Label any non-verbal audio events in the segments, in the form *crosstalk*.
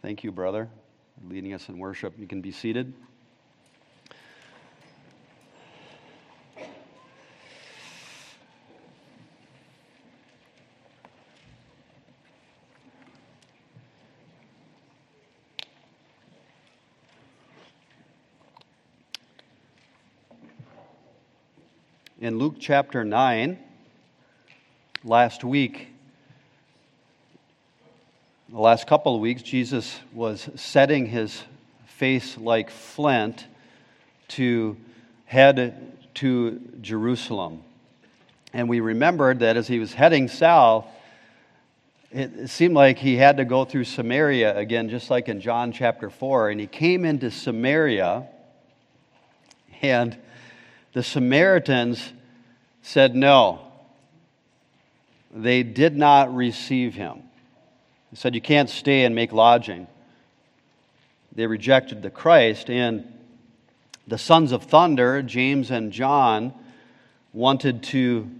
Thank you, brother, leading us in worship. You can be seated. In Luke chapter 9, last week, the last couple of weeks, Jesus was setting his face like flint to head to Jerusalem. And we remembered that as he was heading south, it seemed like he had to go through Samaria again, just like in John chapter 4. And he came into Samaria, and the Samaritans said no. They did not receive him. He said, You can't stay and make lodging. They rejected the Christ, and the sons of thunder, James and John, wanted to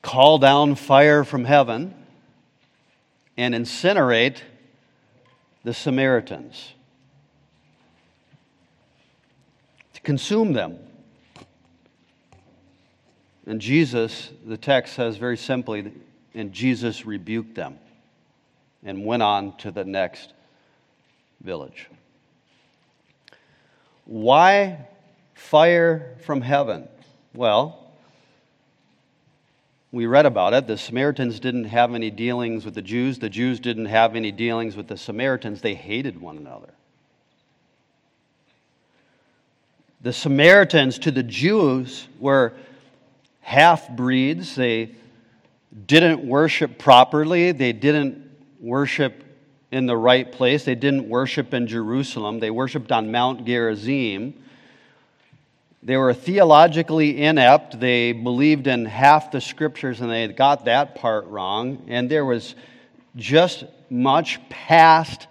call down fire from heaven and incinerate the Samaritans, to consume them. And Jesus, the text says very simply, and Jesus rebuked them and went on to the next village. Why fire from heaven? Well, we read about it. The Samaritans didn't have any dealings with the Jews, the Jews didn't have any dealings with the Samaritans. They hated one another. The Samaritans to the Jews were half breeds. They didn't worship properly, they didn't worship in the right place. They didn't worship in Jerusalem, they worshiped on Mount Gerizim. They were theologically inept. They believed in half the scriptures and they got that part wrong. And there was just much past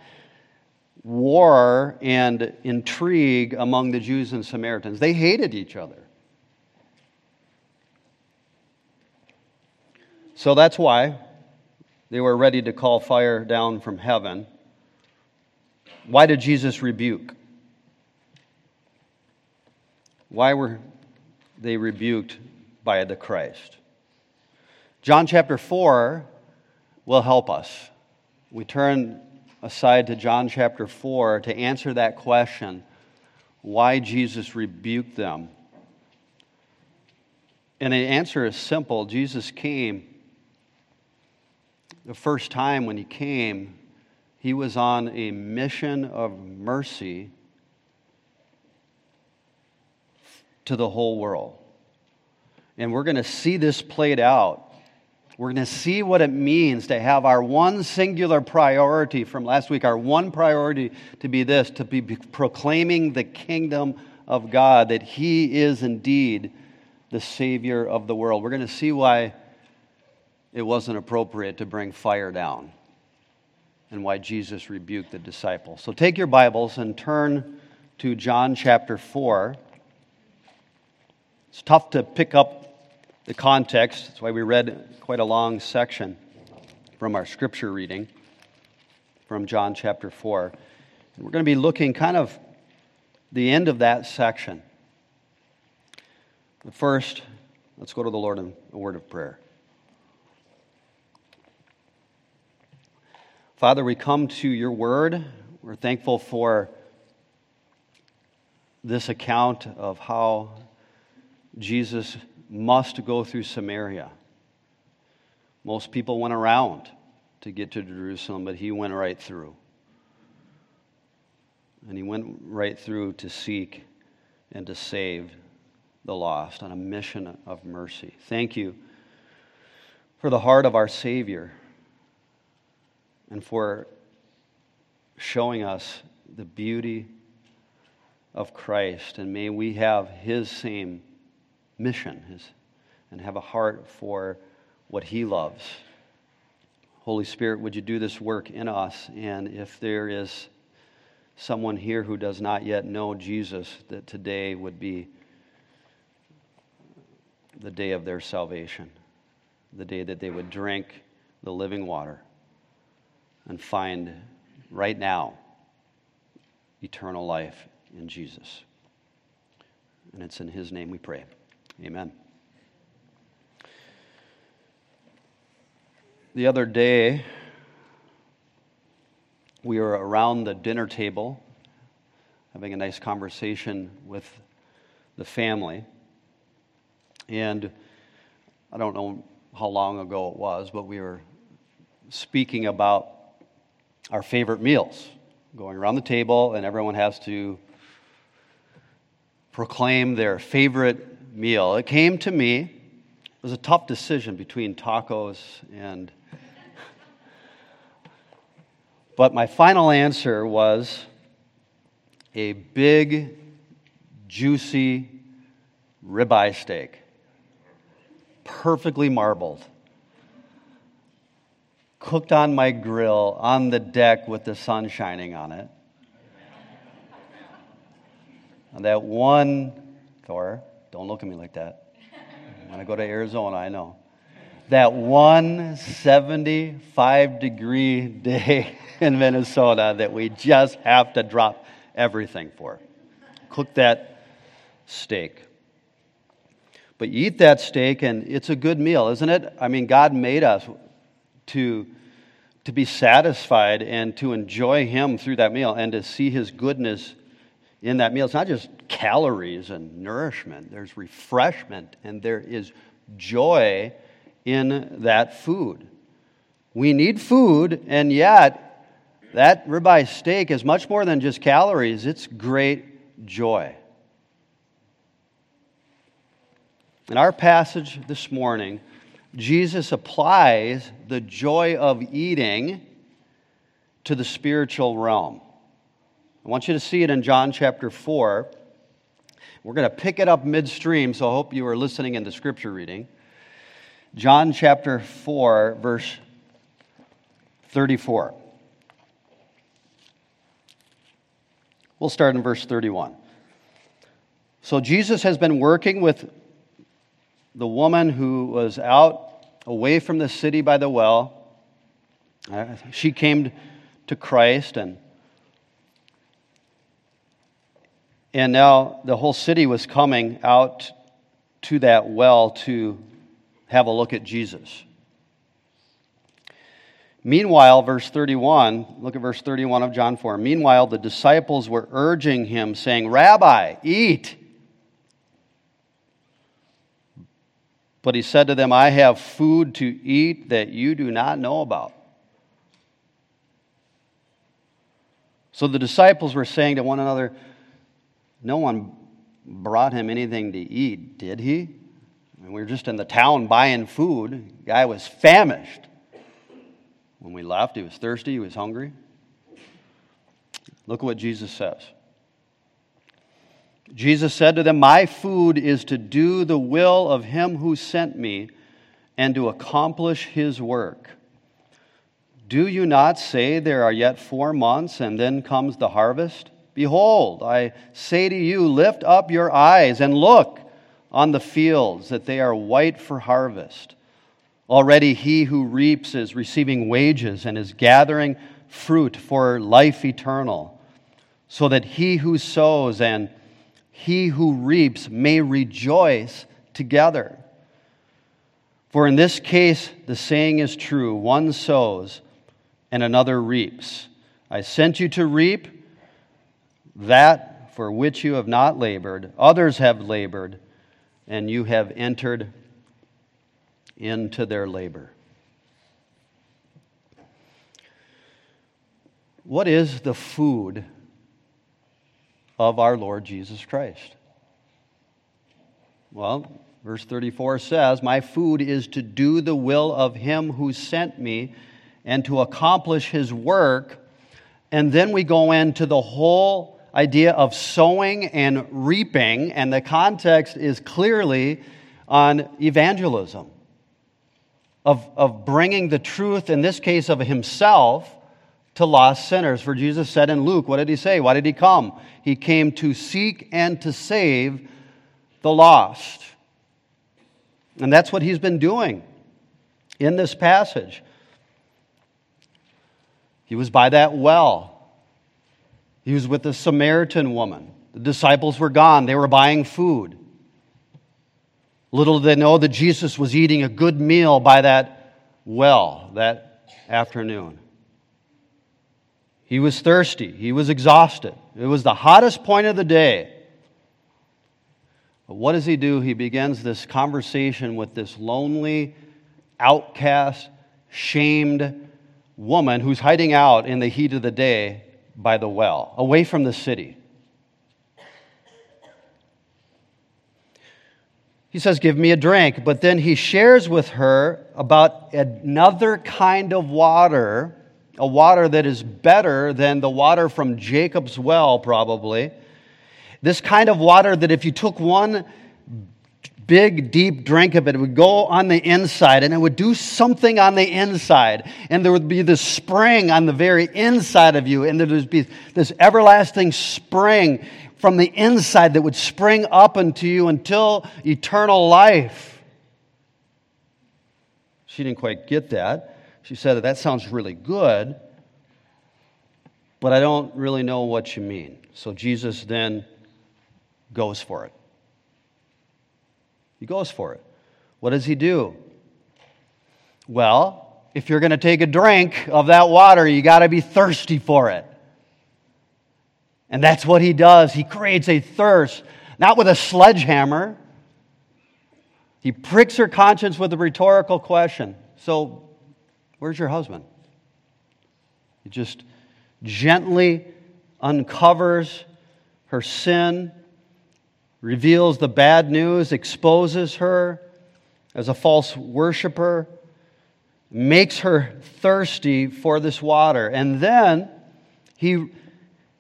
war and intrigue among the Jews and Samaritans. They hated each other. So that's why they were ready to call fire down from heaven. Why did Jesus rebuke? Why were they rebuked by the Christ? John chapter 4 will help us. We turn aside to John chapter 4 to answer that question why Jesus rebuked them. And the answer is simple Jesus came the first time when he came, he was on a mission of mercy to the whole world. And we're going to see this played out. We're going to see what it means to have our one singular priority from last week, our one priority to be this, to be proclaiming the kingdom of God, that He is indeed the Savior of the world. We're going to see why it wasn't appropriate to bring fire down and why Jesus rebuked the disciples. So take your Bibles and turn to John chapter 4. It's tough to pick up the context. That's why we read quite a long section from our scripture reading from John chapter 4. And we're going to be looking kind of the end of that section. But first, let's go to the Lord in a word of prayer. Father, we come to your word. We're thankful for this account of how Jesus must go through Samaria. Most people went around to get to Jerusalem, but he went right through. And he went right through to seek and to save the lost on a mission of mercy. Thank you for the heart of our Savior and for showing us the beauty of Christ. And may we have his same mission his, and have a heart for what he loves. Holy Spirit, would you do this work in us? And if there is someone here who does not yet know Jesus, that today would be the day of their salvation, the day that they would drink the living water and find right now eternal life in Jesus. And it's in His name we pray. Amen. The other day, we were around the dinner table having a nice conversation with the family. And I don't know how long ago it was, but we were speaking about our favorite meals, going around the table, and everyone has to proclaim their favorite meal. It came to me, it was a tough decision between tacos and. but my final answer was a big, juicy ribeye steak, perfectly marbled, cooked on my grill on the deck with the sun shining on it. And that one, Thor, don't look at me like that. When I go to Arizona, I know. That one 75 degree day *laughs* in Minnesota that we just have to drop everything for. Cook that steak. But you eat that steak, and it's a good meal, isn't it? I mean, God made us to, to be satisfied and to enjoy Him through that meal and to see His goodness in that meal. It's not just calories and nourishment, there's refreshment and there is joy in that food. We need food, and yet that ribeye steak is much more than just calories, it's great joy. In our passage this morning, Jesus applies the joy of eating to the spiritual realm. I want you to see it in John chapter 4. We're going to pick it up midstream, so I hope you are listening in the scripture reading. John chapter 4, verse 34. We'll start in verse 31. So Jesus has been working with the woman who was out away from the city by the well. Uh, she came to Christ and and now the whole city was coming out to that well to have a look at Jesus. Meanwhile, verse 31, look at verse 31 of John 4. Meanwhile, the disciples were urging him, saying, Rabbi, eat. But he said to them, I have food to eat that you do not know about. So the disciples were saying to one another, No one brought him anything to eat, did he? We were just in the town buying food. The guy was famished. When we left, he was thirsty, he was hungry. Look at what Jesus says. Jesus said to them, My food is to do the will of him who sent me and to accomplish his work. Do you not say there are yet four months and then comes the harvest? Behold, I say to you, lift up your eyes and look on the fields, that they are white for harvest. Already he who reaps is receiving wages and is gathering fruit for life eternal, so that he who sows and he who reaps may rejoice together. For in this case, the saying is true one sows and another reaps. I sent you to reap that for which you have not labored, others have labored, and you have entered into their labor. What is the food of our Lord Jesus Christ? Well, verse 34 says, My food is to do the will of him who sent me and to accomplish his work. And then we go into the whole idea of sowing and reaping, and the context is clearly on evangelism of, of bringing the truth, in this case of himself, to lost sinners. For Jesus said in Luke, what did he say? Why did he come? He came to seek and to save the lost. And that's what he's been doing in this passage. He was by that well. He was with the Samaritan woman. The disciples were gone, they were buying food. Little did they know that Jesus was eating a good meal by that well that afternoon. He was thirsty, he was exhausted. It was the hottest point of the day. But what does he do? He begins this conversation with this lonely, outcast, shamed woman who's hiding out in the heat of the day by the well, away from the city. He says, Give me a drink. But then he shares with her about another kind of water, a water that is better than the water from Jacob's well, probably. This kind of water that if you took one big, deep drink of it, it would go on the inside and it would do something on the inside. And there would be this spring on the very inside of you, and there would be this everlasting spring from the inside that would spring up into you until eternal life. She didn't quite get that. She said, That sounds really good, but I don't really know what you mean. So Jesus then goes for it. He goes for it. What does he do? Well, if you're going to take a drink of that water, you got to be thirsty for it. And that's what he does. He creates a thirst, not with a sledgehammer. He pricks her conscience with a rhetorical question. So, where's your husband? He just gently uncovers her sin, reveals the bad news, exposes her as a false worshiper, makes her thirsty for this water. And then he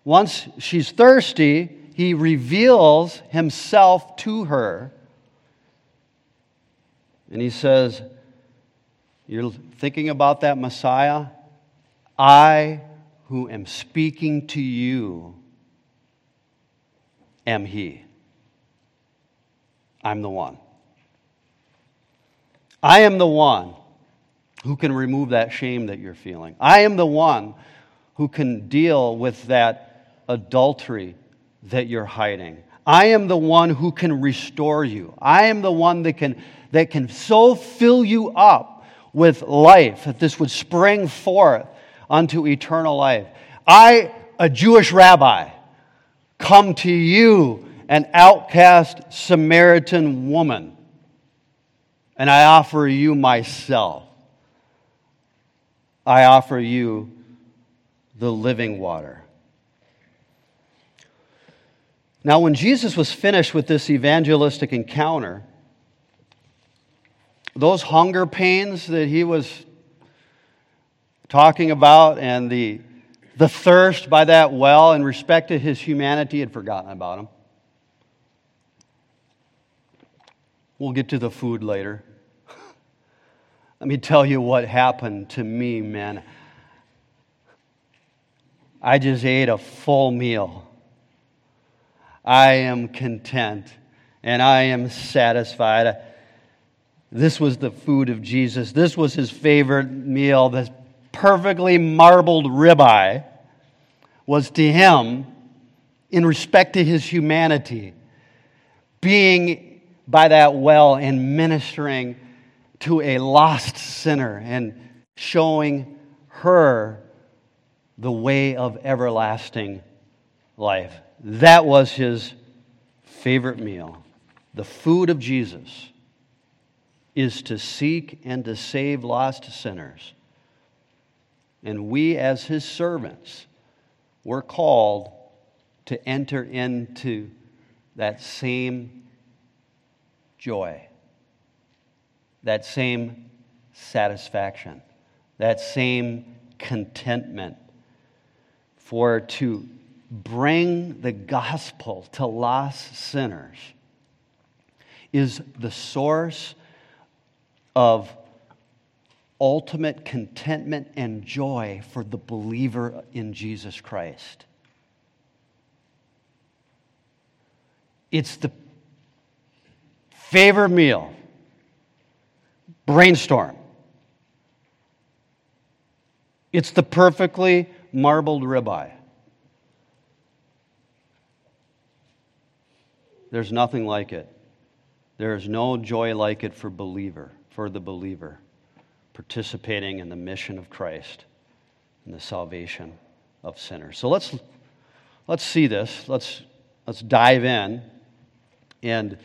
once she's thirsty, he reveals himself to her. And he says, You're thinking about that Messiah? I, who am speaking to you, am he. I'm the one. I am the one who can remove that shame that you're feeling. I am the one who can deal with that adultery that you're hiding. I am the one who can restore you. I am the one that can, that can so fill you up with life that this would spring forth unto eternal life. I, a Jewish rabbi, come to you, an outcast Samaritan woman, and I offer you myself. I offer you the living water. Now, when Jesus was finished with this evangelistic encounter, those hunger pains that he was talking about and the, the thirst by that well in respect to his humanity had forgotten about him. We'll get to the food later. *laughs* Let me tell you what happened to me, man. I just ate a full meal. I am content and I am satisfied. This was the food of Jesus. This was his favorite meal. This perfectly marbled ribeye was to him, in respect to his humanity, being by that well and ministering to a lost sinner and showing her the way of everlasting life. That was his favorite meal. The food of Jesus is to seek and to save lost sinners. And we, as his servants, were called to enter into that same joy, that same satisfaction, that same contentment, for to bring the gospel to lost sinners is the source of ultimate contentment and joy for the believer in Jesus Christ. It's the favorite meal. Brainstorm. It's the perfectly marbled ribeye. There's nothing like it. There is no joy like it for believer, for the believer, participating in the mission of Christ and the salvation of sinners. So let's let's see this. Let's let's dive in. And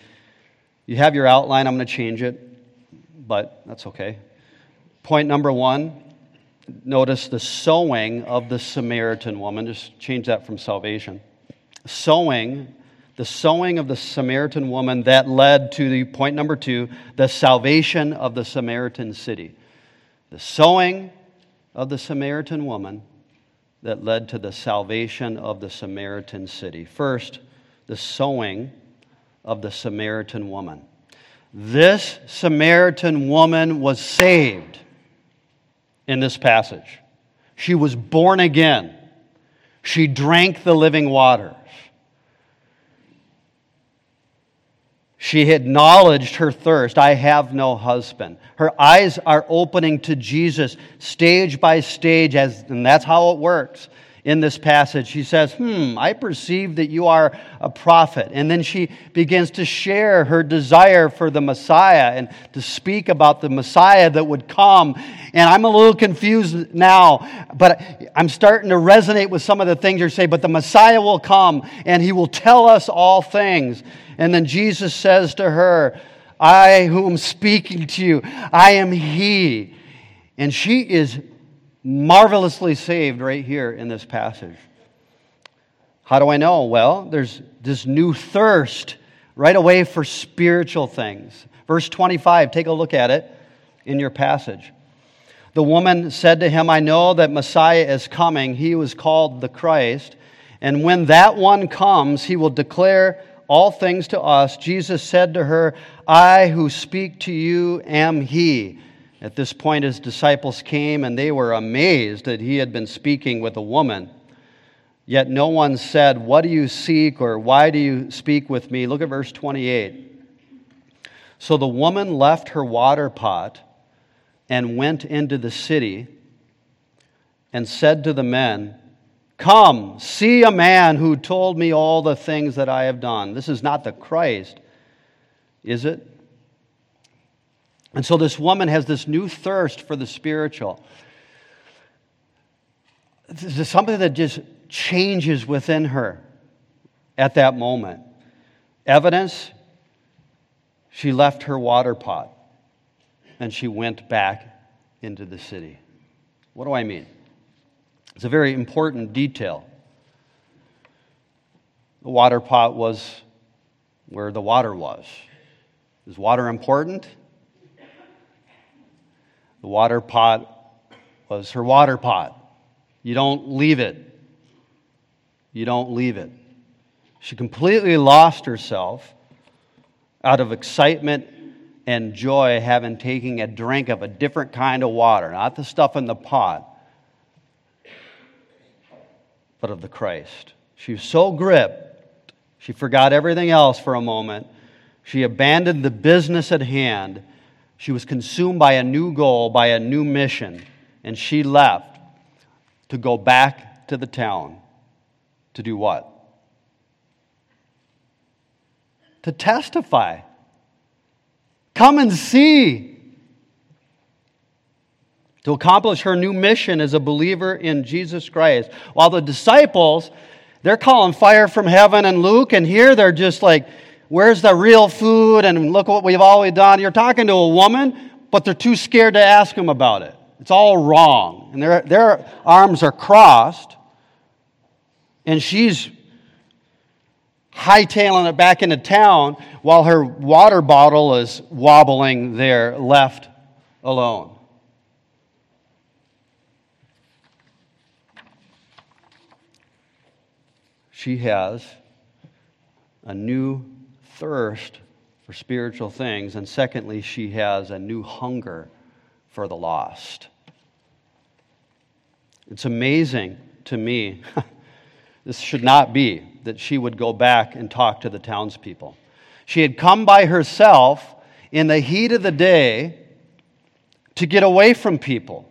you have your outline. I'm going to change it, but that's okay. Point number one notice the sowing of the Samaritan woman. Just change that from salvation. Sowing, the sowing of the Samaritan woman that led to the point number two, the salvation of the Samaritan city. The sowing of the Samaritan woman that led to the salvation of the Samaritan city. First, the sowing of the Samaritan woman. This Samaritan woman was saved in this passage. She was born again. She drank the living waters. She acknowledged her thirst. I have no husband. Her eyes are opening to Jesus stage by stage, as, and that's how it works in this passage. She says, Hmm, I perceive that you are a prophet. And then she begins to share her desire for the Messiah and to speak about the Messiah that would come. And I'm a little confused now, but I'm starting to resonate with some of the things you're saying. But the Messiah will come and he will tell us all things. And then Jesus says to her, I who am speaking to you, I am he. And she is marvelously saved right here in this passage. How do I know? Well, there's this new thirst right away for spiritual things. Verse 25, take a look at it in your passage. The woman said to him, I know that Messiah is coming. He was called the Christ. And when that one comes, he will declare all things to us. Jesus said to her, I who speak to you am he. At this point, his disciples came and they were amazed that he had been speaking with a woman. Yet no one said, What do you seek or why do you speak with me? Look at verse 28. So the woman left her water pot and went into the city and said to the men, Come, see a man who told me all the things that I have done. This is not the Christ, is it? And so this woman has this new thirst for the spiritual. This is something that just changes within her at that moment. Evidence she left her water pot and she went back into the city. What do I mean? It's a very important detail. The water pot was where the water was. Is water important? The water pot was her water pot. You don't leave it. You don't leave it. She completely lost herself out of excitement and joy having taken a drink of a different kind of water, not the stuff in the pot, but of the Christ. She was so gripped, she forgot everything else for a moment. She abandoned the business at hand she was consumed by a new goal, by a new mission, and she left to go back to the town to do what? To testify. Come and see. To accomplish her new mission as a believer in Jesus Christ. While the disciples, they're calling fire from heaven and Luke, and here they're just like, Where's the real food? And look what we've always done. You're talking to a woman, but they're too scared to ask him about it. It's all wrong. And their, their arms are crossed. And she's hightailing it back into town while her water bottle is wobbling there, left alone. She has a new thirst for spiritual things. And secondly, she has a new hunger for the lost. It's amazing to me. *laughs* this should not be that she would go back and talk to the townspeople. She had come by herself in the heat of the day to get away from people,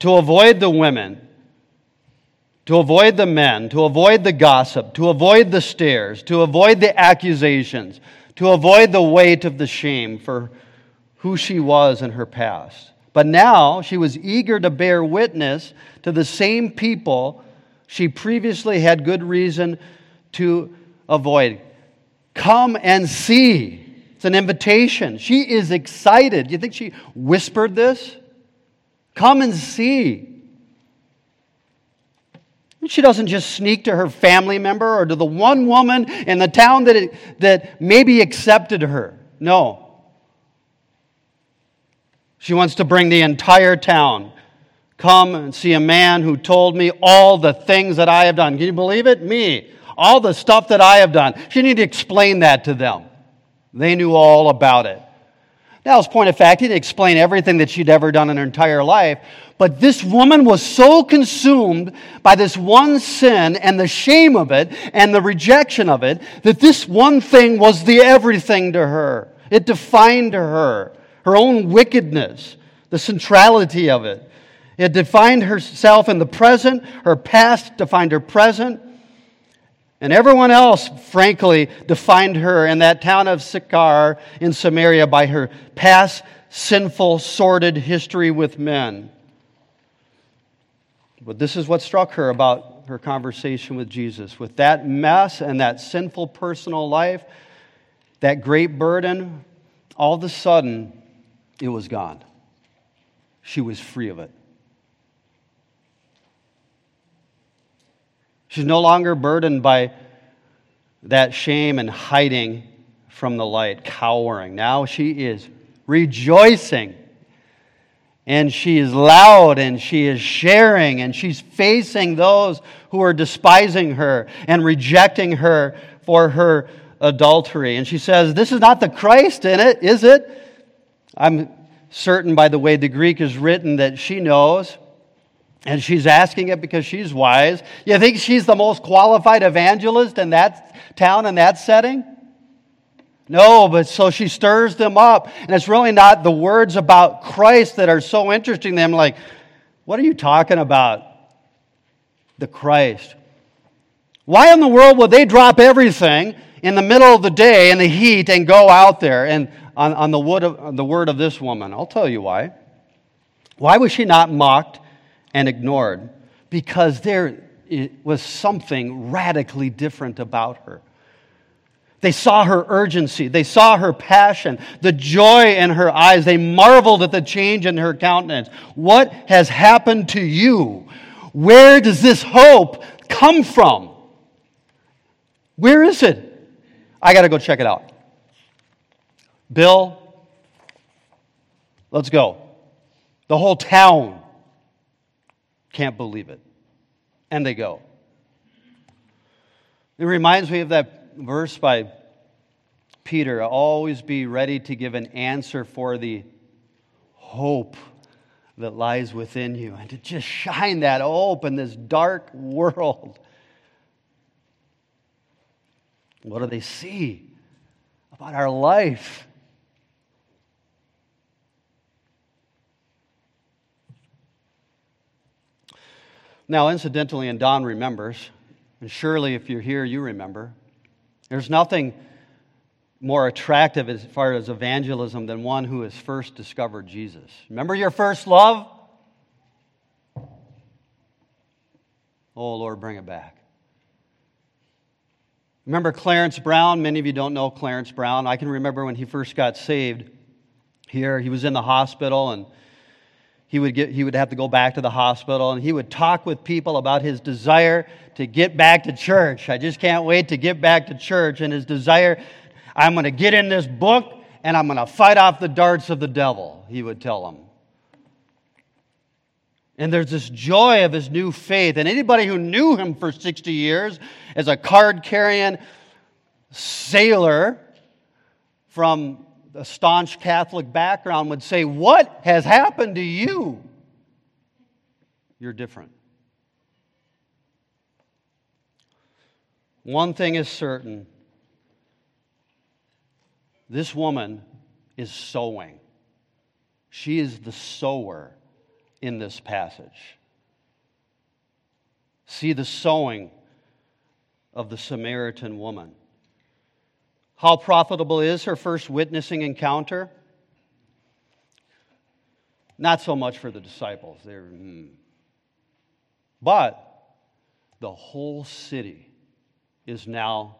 to avoid the women, to avoid the men, to avoid the gossip, to avoid the stares, to avoid the accusations, to avoid the weight of the shame for who she was in her past. But now she was eager to bear witness to the same people she previously had good reason to avoid. Come and see. It's an invitation. She is excited. You think she whispered this? Come and see. She doesn't just sneak to her family member or to the one woman in the town that, it, that maybe accepted her. No. She wants to bring the entire town. Come and see a man who told me all the things that I have done. Can you believe it? Me. All the stuff that I have done. She needed to explain that to them. They knew all about it. Now, as point of fact, he didn't explain everything that she'd ever done in her entire life, but this woman was so consumed by this one sin and the shame of it and the rejection of it that this one thing was the everything to her. It defined her, her own wickedness, the centrality of it. It defined herself in the present, her past defined her present, and everyone else, frankly, defined her in that town of Sychar in Samaria by her past sinful, sordid history with men. But this is what struck her about her conversation with Jesus. With that mess and that sinful personal life, that great burden, all of a sudden, it was gone. She was free of it. She's no longer burdened by that shame and hiding from the light, cowering. Now she is rejoicing. And she is loud and she is sharing and she's facing those who are despising her and rejecting her for her adultery. And she says, This is not the Christ in it, is it? I'm certain by the way the Greek is written that she knows. And she's asking it because she's wise. You think she's the most qualified evangelist in that town, in that setting? No, but so she stirs them up. And it's really not the words about Christ that are so interesting to them. Like, what are you talking about? The Christ. Why in the world would they drop everything in the middle of the day in the heat and go out there and on, on the, wood of, on the word of this woman? I'll tell you why. Why was she not mocked? And ignored because there was something radically different about her. They saw her urgency. They saw her passion, the joy in her eyes. They marveled at the change in her countenance. What has happened to you? Where does this hope come from? Where is it? I got to go check it out. Bill, let's go. The whole town can't believe it. And they go. It reminds me of that verse by Peter always be ready to give an answer for the hope that lies within you and to just shine that hope in this dark world. What do they see about our life? Now, incidentally, and Don remembers, and surely if you're here, you remember, there's nothing more attractive as far as evangelism than one who has first discovered Jesus. Remember your first love? Oh, Lord, bring it back. Remember Clarence Brown? Many of you don't know Clarence Brown. I can remember when he first got saved here. He was in the hospital and he would, get, he would have to go back to the hospital and he would talk with people about his desire to get back to church. I just can't wait to get back to church. And his desire, I'm going to get in this book and I'm going to fight off the darts of the devil, he would tell them. And there's this joy of his new faith. And anybody who knew him for 60 years as a card carrying sailor from a staunch Catholic background would say, What has happened to you? You're different. One thing is certain this woman is sowing. She is the sower in this passage. See the sowing of the Samaritan woman. How profitable is her first witnessing encounter? Not so much for the disciples. They're, hmm. But the whole city is now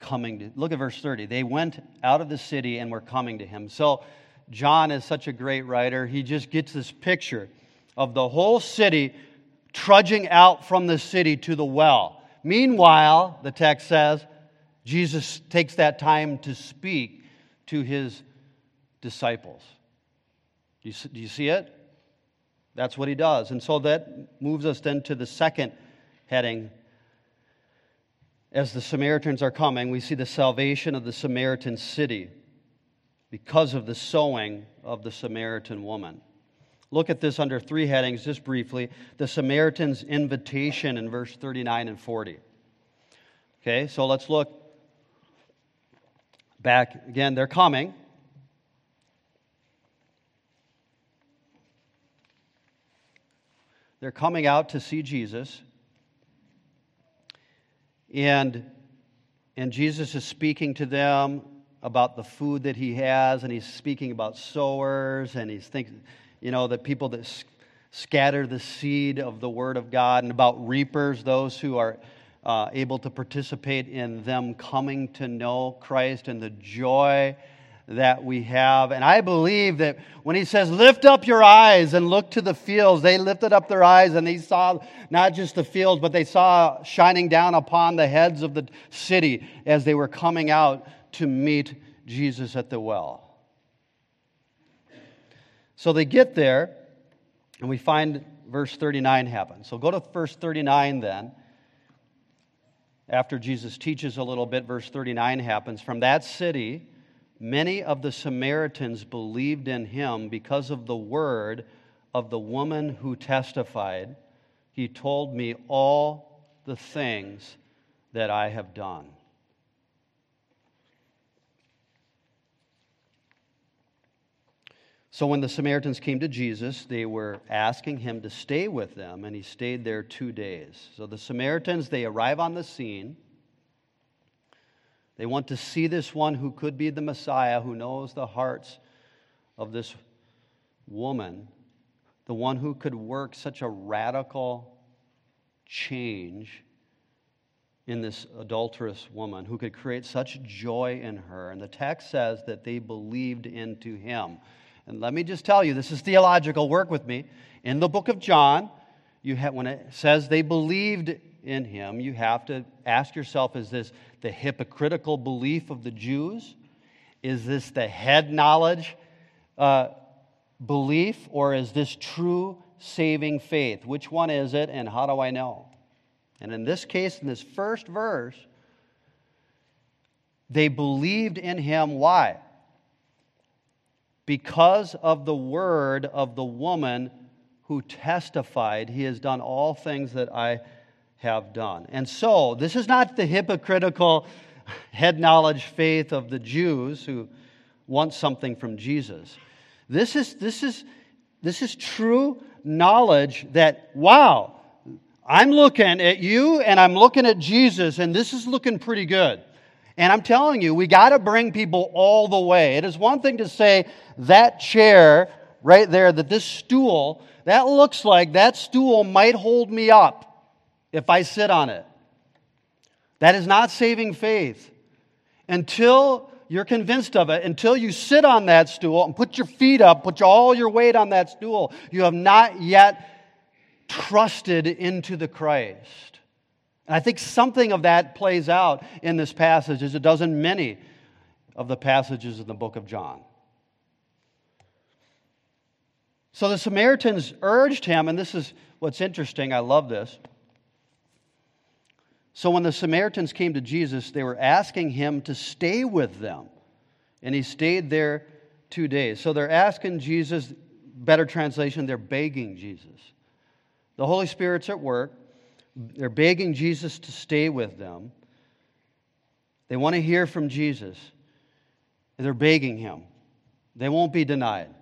coming to. Look at verse 30. They went out of the city and were coming to him. So, John is such a great writer. He just gets this picture of the whole city trudging out from the city to the well. Meanwhile, the text says, Jesus takes that time to speak to his disciples. Do you, do you see it? That's what he does. And so that moves us then to the second heading. As the Samaritans are coming, we see the salvation of the Samaritan city because of the sowing of the Samaritan woman. Look at this under three headings, just briefly. The Samaritan's invitation in verse 39 and 40. Okay, so let's look back again. They're coming. They're coming out to see Jesus. And, and Jesus is speaking to them about the food that he has, and he's speaking about sowers, and he's thinking, you know, the people that scatter the seed of the word of God, and about reapers, those who are uh, able to participate in them coming to know Christ and the joy that we have. And I believe that when he says, Lift up your eyes and look to the fields, they lifted up their eyes and they saw not just the fields, but they saw shining down upon the heads of the city as they were coming out to meet Jesus at the well. So they get there, and we find verse 39 happen. So go to verse 39 then. After Jesus teaches a little bit, verse 39 happens. From that city, many of the Samaritans believed in him because of the word of the woman who testified, He told me all the things that I have done. So when the Samaritans came to Jesus, they were asking him to stay with them, and he stayed there two days. So the Samaritans, they arrive on the scene. They want to see this one who could be the Messiah, who knows the hearts of this woman, the one who could work such a radical change in this adulterous woman, who could create such joy in her. And the text says that they believed into him. And let me just tell you, this is theological work with me. In the book of John, you have, when it says they believed in him, you have to ask yourself is this the hypocritical belief of the Jews? Is this the head knowledge uh, belief, or is this true saving faith? Which one is it, and how do I know? And in this case, in this first verse, they believed in him. Why? Because of the word of the woman who testified, He has done all things that I have done. And so, this is not the hypocritical head knowledge faith of the Jews who want something from Jesus. This is, this is, this is true knowledge that, wow, I'm looking at you and I'm looking at Jesus, and this is looking pretty good. And I'm telling you, we got to bring people all the way. It is one thing to say that chair right there, that this stool, that looks like that stool might hold me up if I sit on it. That is not saving faith. Until you're convinced of it, until you sit on that stool and put your feet up, put all your weight on that stool, you have not yet trusted into the Christ. And I think something of that plays out in this passage as it does in many of the passages in the book of John. So the Samaritans urged him, and this is what's interesting, I love this. So when the Samaritans came to Jesus, they were asking him to stay with them. And he stayed there two days. So they're asking Jesus, better translation, they're begging Jesus. The Holy Spirit's at work. They're begging Jesus to stay with them. They want to hear from Jesus. They're begging him. They won't be denied.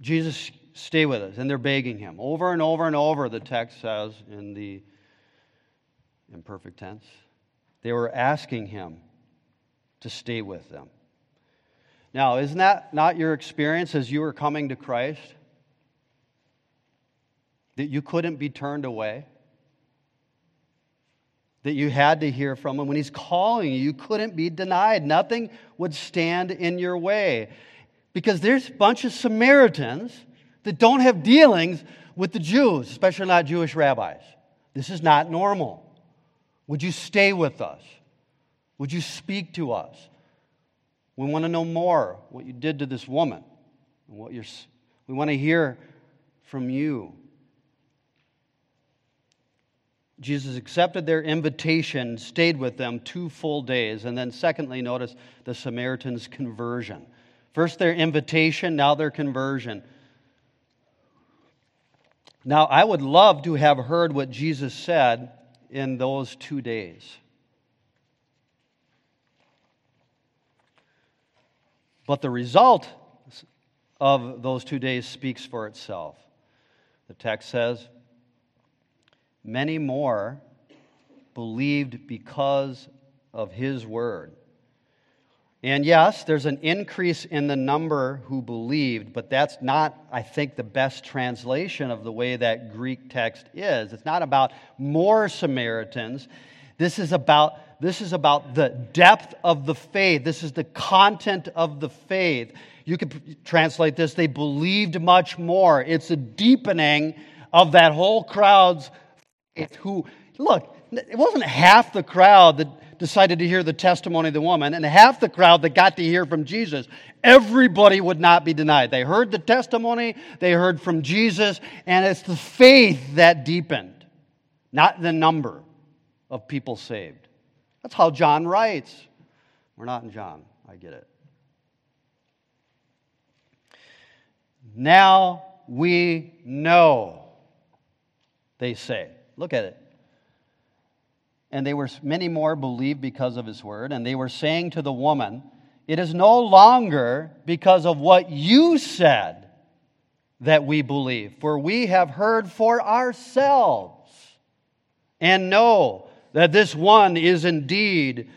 Jesus, stay with us. And they're begging him. Over and over and over, the text says in the imperfect tense. They were asking him to stay with them. Now, isn't that not your experience as you were coming to Christ? That you couldn't be turned away? That you had to hear from him. When he's calling you, you couldn't be denied. Nothing would stand in your way. Because there's a bunch of Samaritans that don't have dealings with the Jews, especially not Jewish rabbis. This is not normal. Would you stay with us? Would you speak to us? We want to know more what you did to this woman. What you're, we want to hear from you. Jesus accepted their invitation, stayed with them two full days. And then, secondly, notice the Samaritan's conversion. First, their invitation, now their conversion. Now, I would love to have heard what Jesus said in those two days. But the result of those two days speaks for itself. The text says, Many more believed because of his word. And yes, there's an increase in the number who believed, but that's not, I think, the best translation of the way that Greek text is. It's not about more Samaritans. This is about, this is about the depth of the faith. This is the content of the faith. You could translate this, they believed much more. It's a deepening of that whole crowd's faith who, look, it wasn't half the crowd that decided to hear the testimony of the woman, and half the crowd that got to hear from Jesus, everybody would not be denied. They heard the testimony, they heard from Jesus, and it's the faith that deepened, not the number of people saved. That's how John writes. We're not in John, I get it. Now we know, they say. Look at it. And they were many more believed because of his word and they were saying to the woman it is no longer because of what you said that we believe for we have heard for ourselves and know that this one is indeed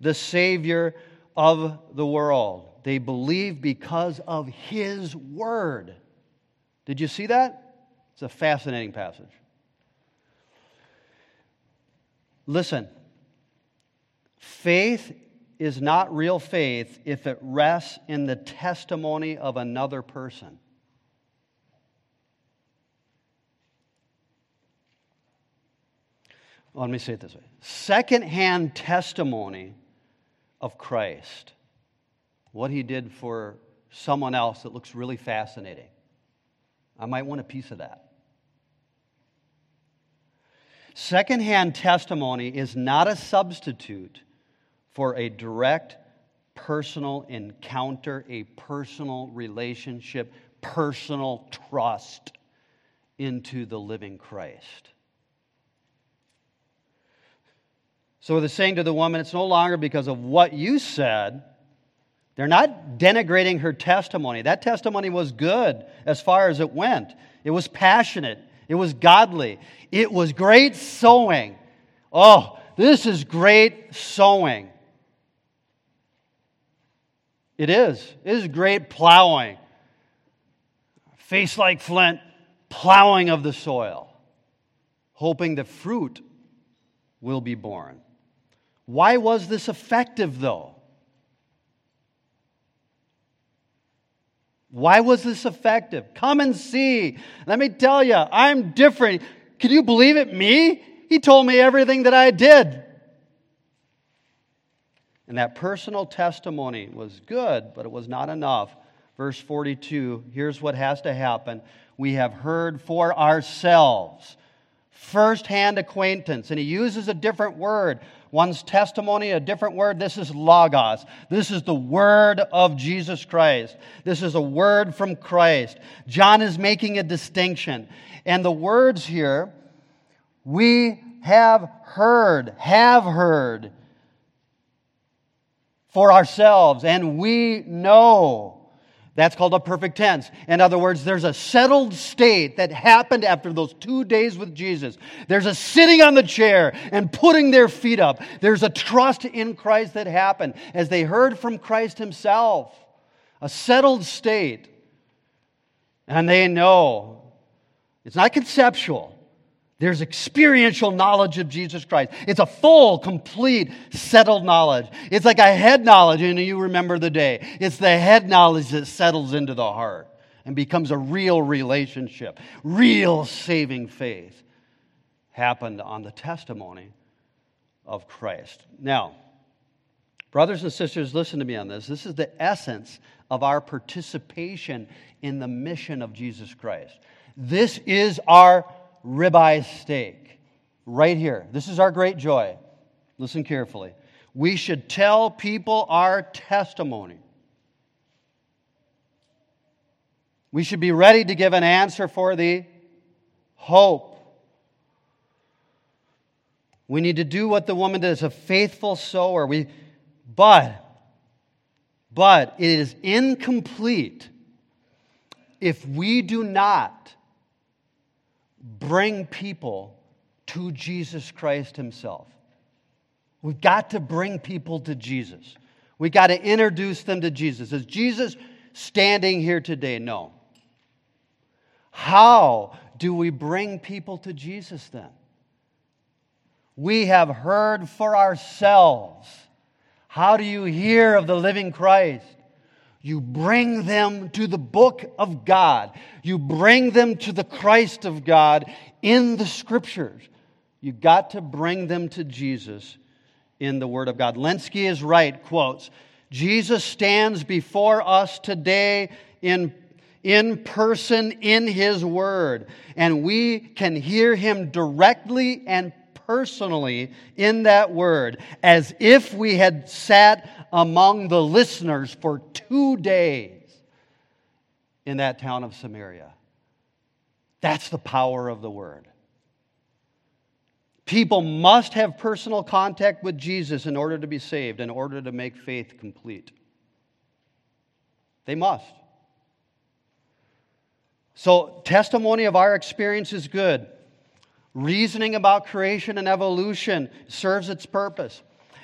the savior of the world. They believe because of his word. Did you see that? It's a fascinating passage Listen, faith is not real faith if it rests in the testimony of another person. Well, let me say it this way secondhand testimony of Christ, what he did for someone else that looks really fascinating. I might want a piece of that. Secondhand testimony is not a substitute for a direct personal encounter, a personal relationship, personal trust into the living Christ. So they're saying to the woman, it's no longer because of what you said. They're not denigrating her testimony. That testimony was good as far as it went, it was passionate, it was godly. It was great sowing. Oh, this is great sowing. It is. It is great plowing. Face like flint, plowing of the soil, hoping the fruit will be born. Why was this effective, though? Why was this effective? Come and see. Let me tell you, I'm different. Can you believe it? Me? He told me everything that I did. And that personal testimony was good, but it was not enough. Verse 42 here's what has to happen. We have heard for ourselves, first hand acquaintance. And he uses a different word one's testimony, a different word. This is logos. This is the word of Jesus Christ. This is a word from Christ. John is making a distinction. And the words here, we have heard, have heard for ourselves, and we know That's called a perfect tense. In other words, there's a settled state that happened after those two days with Jesus. There's a sitting on the chair and putting their feet up. There's a trust in Christ that happened as they heard from Christ Himself. A settled state. And they know it's not conceptual. There's experiential knowledge of Jesus Christ. It's a full, complete, settled knowledge. It's like a head knowledge, and you remember the day. It's the head knowledge that settles into the heart and becomes a real relationship, real saving faith. Happened on the testimony of Christ. Now, brothers and sisters, listen to me on this. This is the essence of our participation in the mission of Jesus Christ. This is our ribeye steak right here. This is our great joy. Listen carefully. We should tell people our testimony. We should be ready to give an answer for the hope. We need to do what the woman does, a faithful sower. We, but, but it is incomplete if we do not bring people to Jesus Christ Himself. We've got to bring people to Jesus. We've got to introduce them to Jesus. Is Jesus standing here today? No. How do we bring people to Jesus then? We have heard for ourselves. How do you hear of the living Christ? You bring them to the book of God. You bring them to the Christ of God in the scriptures. You got to bring them to Jesus in the Word of God. Lenski is right, quotes, Jesus stands before us today in, in person in His Word, and we can hear Him directly and personally in that Word as if we had sat among the listeners for two days in that town of Samaria. That's the power of the word. People must have personal contact with Jesus in order to be saved, in order to make faith complete. They must. So, testimony of our experience is good. Reasoning about creation and evolution serves its purpose.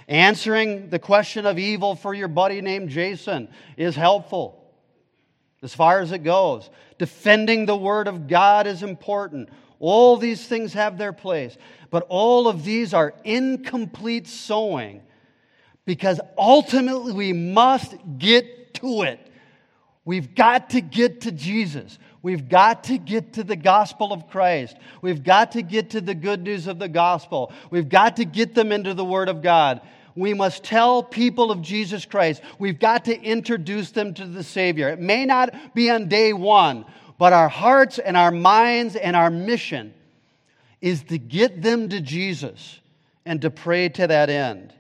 Answering the question of evil for your buddy named Jason is helpful as far as it goes. Defending the Word of God is important. All these things have their place. But all of these are incomplete sowing because ultimately we must get to it. We've got to get to Jesus. We've got to get to the gospel of Christ. We've got to get to the good news of the gospel. We've got to get them into the Word of God we must tell people of Jesus Christ. We've got to introduce them to the Savior. It may not be on day one, but our hearts and our minds and our mission is to get them to Jesus and to pray to that end.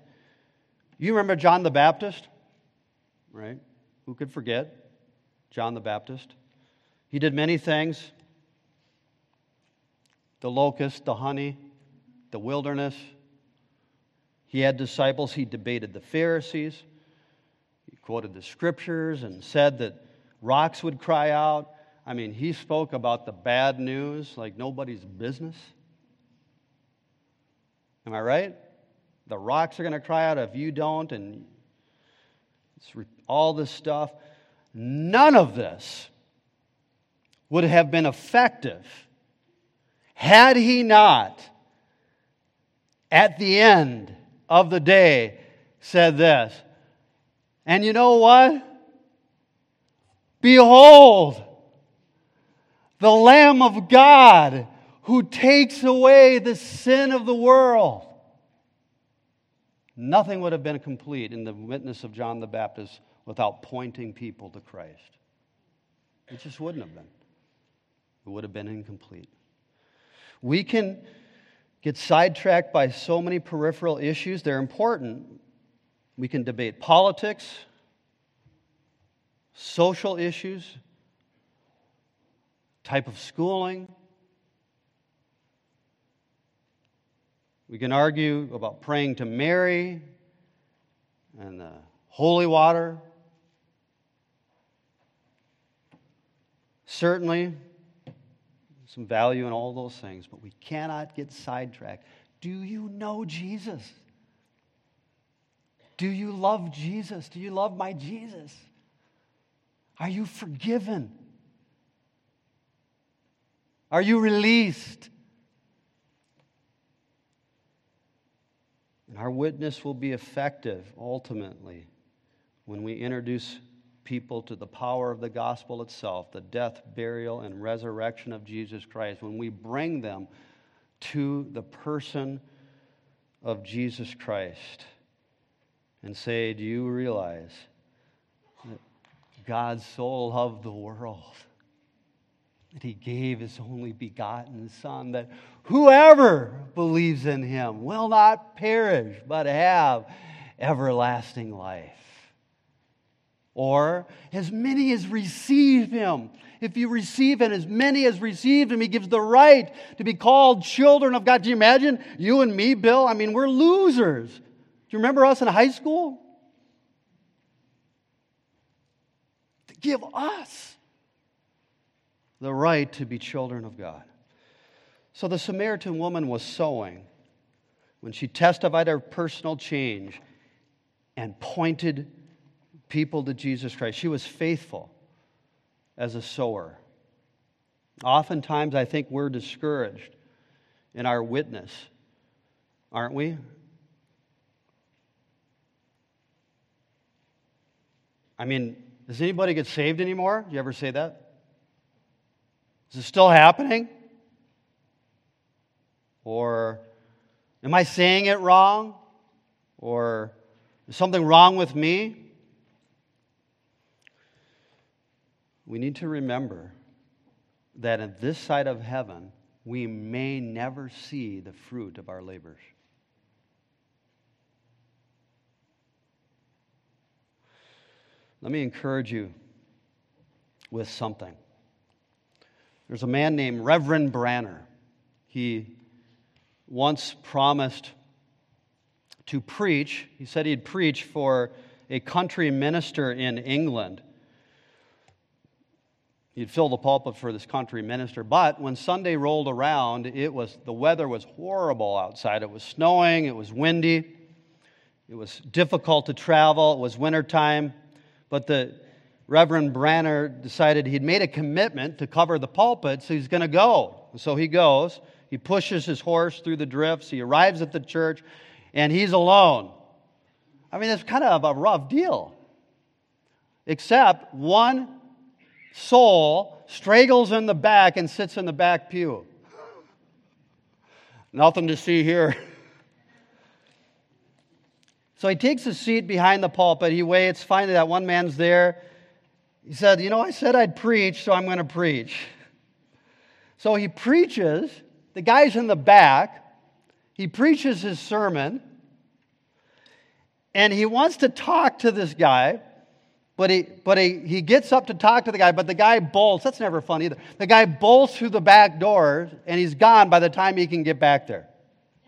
You remember John the Baptist? Right? Who could forget John the Baptist? He did many things the locust, the honey, the wilderness. He had disciples, he debated the Pharisees, he quoted the scriptures and said that rocks would cry out. I mean, he spoke about the bad news like nobody's business. Am I right? The rocks are going to cry out if you don't, and all this stuff. None of this would have been effective had he not, at the end, of the day said this. And you know what? Behold, the Lamb of God who takes away the sin of the world. Nothing would have been complete in the witness of John the Baptist without pointing people to Christ. It just wouldn't have been. It would have been incomplete. We can get sidetracked by so many peripheral issues. They're important. We can debate politics, social issues, type of schooling. We can argue about praying to Mary and the holy water. Certainly, some value in all those things, but we cannot get sidetracked. Do you know Jesus? Do you love Jesus? Do you love my Jesus? Are you forgiven? Are you released? And our witness will be effective ultimately when we introduce people to the power of the gospel itself, the death, burial, and resurrection of Jesus Christ, when we bring them to the person of Jesus Christ and say, Do you realize that God so loved the world that he gave his only begotten Son, that whoever believes in him will not perish, but have everlasting life? Or, as many as receive him. If you receive him, as many as receive him, he gives the right to be called children of God. Do you imagine you and me, Bill? I mean, we're losers. Do you remember us in high school? To give us the right to be children of God. So the Samaritan woman was sowing when she testified her personal change and pointed people to Jesus Christ. She was faithful as a sower. Oftentimes, I think we're discouraged in our witness, aren't we? I mean, does anybody get saved anymore? Do you ever say that? Is it still happening? Or am I saying it wrong? Or is something wrong with me? We need to remember that in this side of heaven, we may never see the fruit of our labors. Let me encourage you with something. There's a man named Reverend Branner. He once promised to preach. He said he'd preach for a country minister in England. He'd fill the pulpit for this country minister. But when Sunday rolled around, it was, the weather was horrible outside. It was snowing, it was windy, it was difficult to travel, it was wintertime. But the Reverend Branner decided he'd made a commitment to cover the pulpit, so he's going to go. So he goes, he pushes his horse through the drifts, he arrives at the church, and he's alone. I mean, it's kind of a rough deal. Except one soul straggles in the back and sits in the back pew. Nothing to see here. *laughs* So he takes a seat behind the pulpit. He waits. Finally, that one man's there. He said, You know, I said I'd preach, so I'm going to preach. So he preaches. The guy's in the back. He preaches his sermon. And he wants to talk to this guy. But, he, but he, he gets up to talk to the guy, but the guy bolts. That's never fun either. The guy bolts through the back door, and he's gone by the time he can get back there.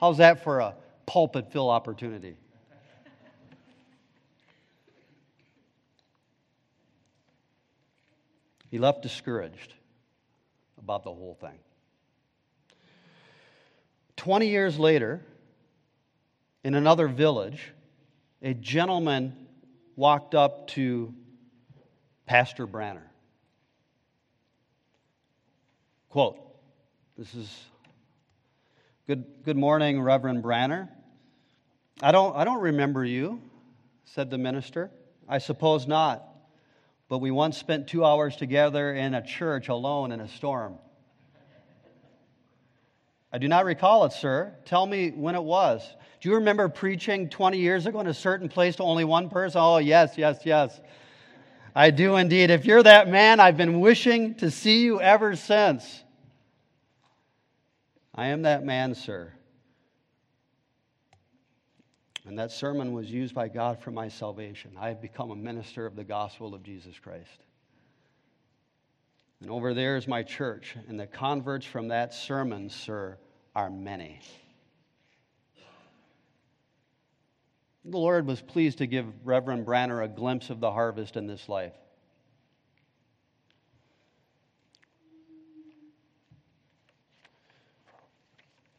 How's that for a pulpit fill opportunity? He left discouraged about the whole thing. 20 years later, in another village, a gentleman walked up to Pastor Branner. Quote, this is good, good morning, Reverend Branner. I don't, I don't remember you, said the minister. I suppose not. But we once spent two hours together in a church alone in a storm. I do not recall it, sir. Tell me when it was. Do you remember preaching 20 years ago in a certain place to only one person? Oh, yes, yes, yes. I do indeed. If you're that man, I've been wishing to see you ever since. I am that man, sir. And that sermon was used by God for my salvation. I have become a minister of the gospel of Jesus Christ. And over there is my church, and the converts from that sermon, sir, are many. The Lord was pleased to give Reverend Branner a glimpse of the harvest in this life.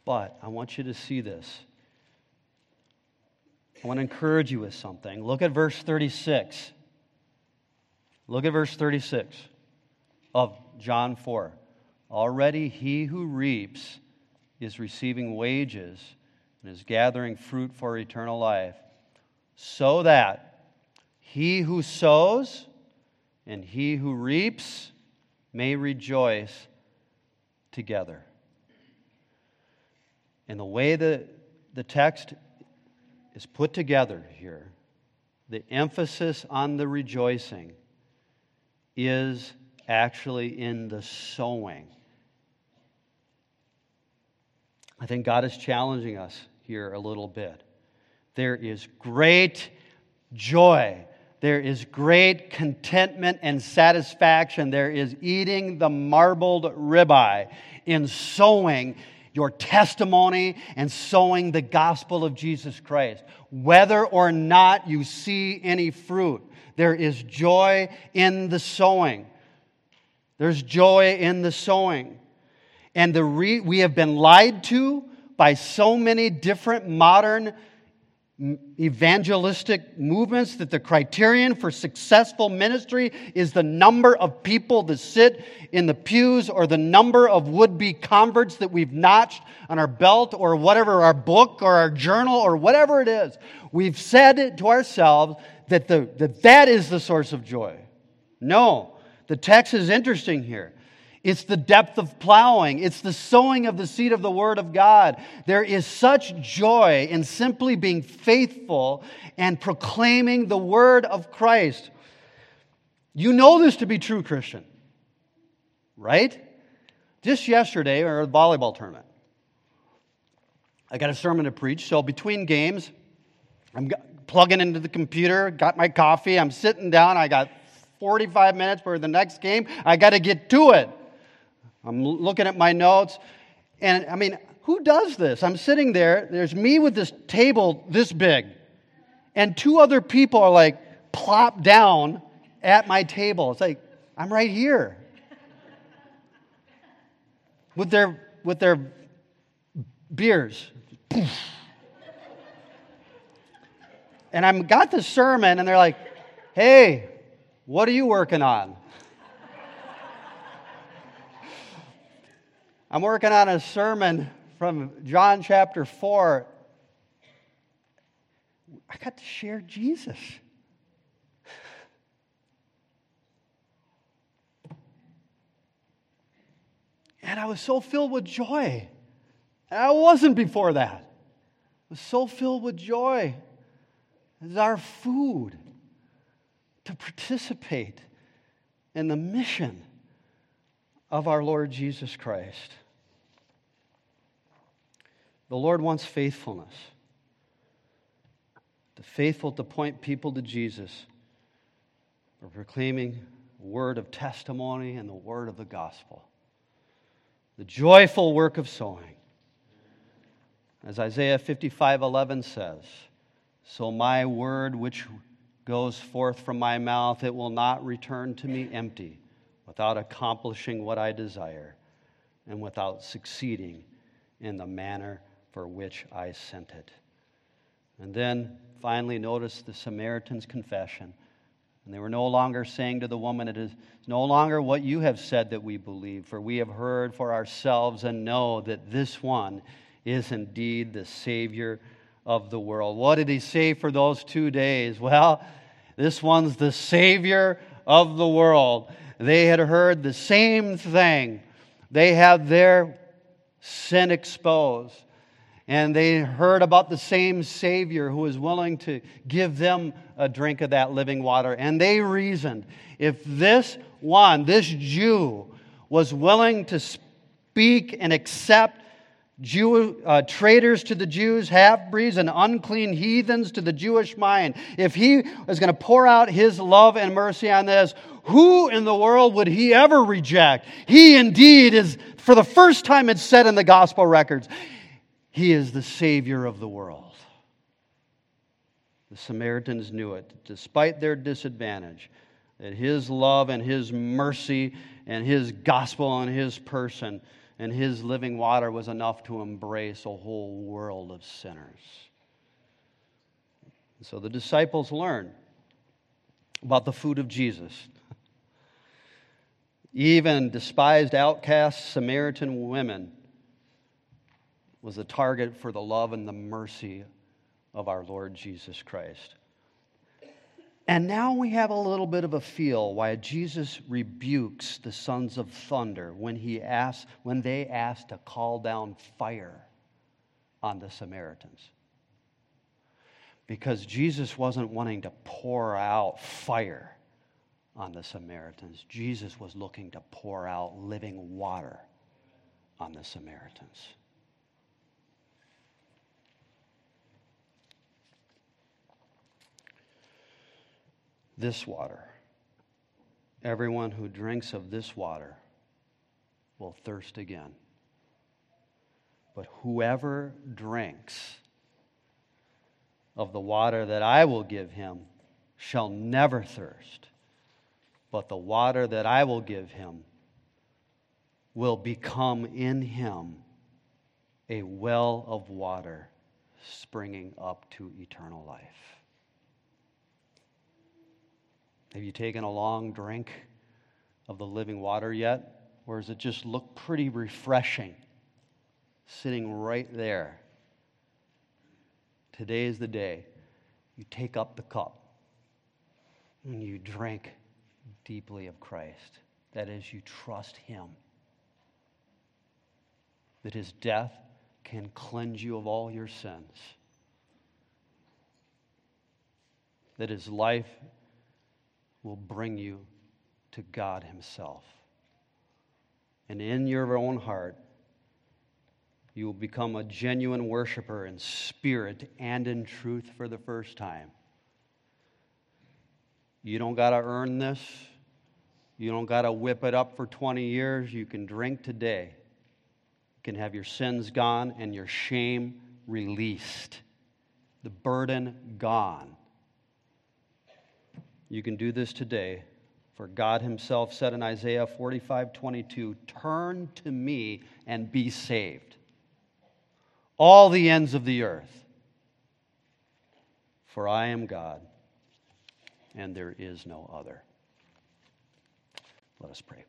But I want you to see this. I want to encourage you with something. Look at verse 36. Look at verse 36 of John 4. Already he who reaps is receiving wages and is gathering fruit for eternal life so that he who sows and he who reaps may rejoice together. And the way the, the text is put together here, the emphasis on the rejoicing is actually in the sowing. I think God is challenging us here a little bit. There is great joy. There is great contentment and satisfaction. There is eating the marbled ribeye in sowing your testimony and sowing the gospel of Jesus Christ. Whether or not you see any fruit, there is joy in the sowing. There's joy in the sowing. And the re- we have been lied to by so many different modern evangelistic movements that the criterion for successful ministry is the number of people that sit in the pews or the number of would be converts that we've notched on our belt or whatever, our book or our journal or whatever it is. We've said to ourselves that, the, that that is the source of joy. No, the text is interesting here. It's the depth of plowing. It's the sowing of the seed of the Word of God. There is such joy in simply being faithful and proclaiming the Word of Christ. You know this to be true, Christian, right? Just yesterday, or the volleyball tournament, I got a sermon to preach. So between games, I'm plugging into the computer, got my coffee, I'm sitting down, I got 45 minutes for the next game. I got to get to it. I'm looking at my notes, and I mean, who does this? I'm sitting there, there's me with this table this big, and two other people are like plopped down at my table. It's like, I'm right here. with their with their beers. and I'm got the sermon, and they're like, hey, what are you working on? I'm working on a sermon from John chapter 4. I got to share Jesus. And I was so filled with joy. I wasn't before that. I was so filled with joy. It's our food to participate in the mission of our Lord Jesus Christ. The Lord wants faithfulness. The faithful to point people to Jesus for proclaiming a word of testimony and the word of the gospel. The joyful work of sowing. As Isaiah 55 11 says, So my word which goes forth from my mouth, it will not return to me empty, without accomplishing what I desire, and without succeeding in the manner for which I sent it. And then finally, notice the Samaritan's confession. And they were no longer saying to the woman, It is no longer what you have said that we believe, for we have heard for ourselves and know that this one is indeed the Savior of the world. What did he say for those two days? Well, this one's the Savior of the world. They had heard the same thing, they had their sin exposed and they heard about the same Savior who was willing to give them a drink of that living water. And they reasoned if this one, this Jew, was willing to speak and accept Jew, uh, traitors to the Jews, half breeds, and unclean heathens to the Jewish mind, if he was going to pour out his love and mercy on this, who in the world would he ever reject? He indeed is, for the first time, it's said in the gospel records, he is the Savior of the world. The Samaritans knew it, despite their disadvantage, that His love and His mercy and His gospel and His person and his living water was enough to embrace a whole world of sinners. So the disciples learned about the food of Jesus. Even despised, outcast Samaritan women was a target for the love and the mercy of our Lord Jesus Christ. And now we have a little bit of a feel why Jesus rebukes the sons of thunder when, he asks, when they ask to call down fire on the Samaritans. Because Jesus wasn't wanting to pour out fire on the Samaritans, Jesus was looking to pour out living water on the Samaritans. This water. Everyone who drinks of this water will thirst again. But whoever drinks of the water that I will give him shall never thirst, but the water that I will give him will become in him a well of water springing up to eternal life. Have you taken a long drink of the living water yet? Or does it just look pretty refreshing sitting right there? Today is the day you take up the cup and you drink deeply of Christ. That is, you trust Him. That His death can cleanse you of all your sins. That His life will bring you to God Himself. And in your own heart, you will become a genuine worshiper in spirit and in truth for the first time. You don't got to earn this. You don't got to whip it up for 20 years. You can drink today. You can have your sins gone and your shame released, the burden gone. You can do this today. For God Himself said in Isaiah 45 22, Turn to me and be saved, all the ends of the earth. For I am God, and there is no other. Let us pray.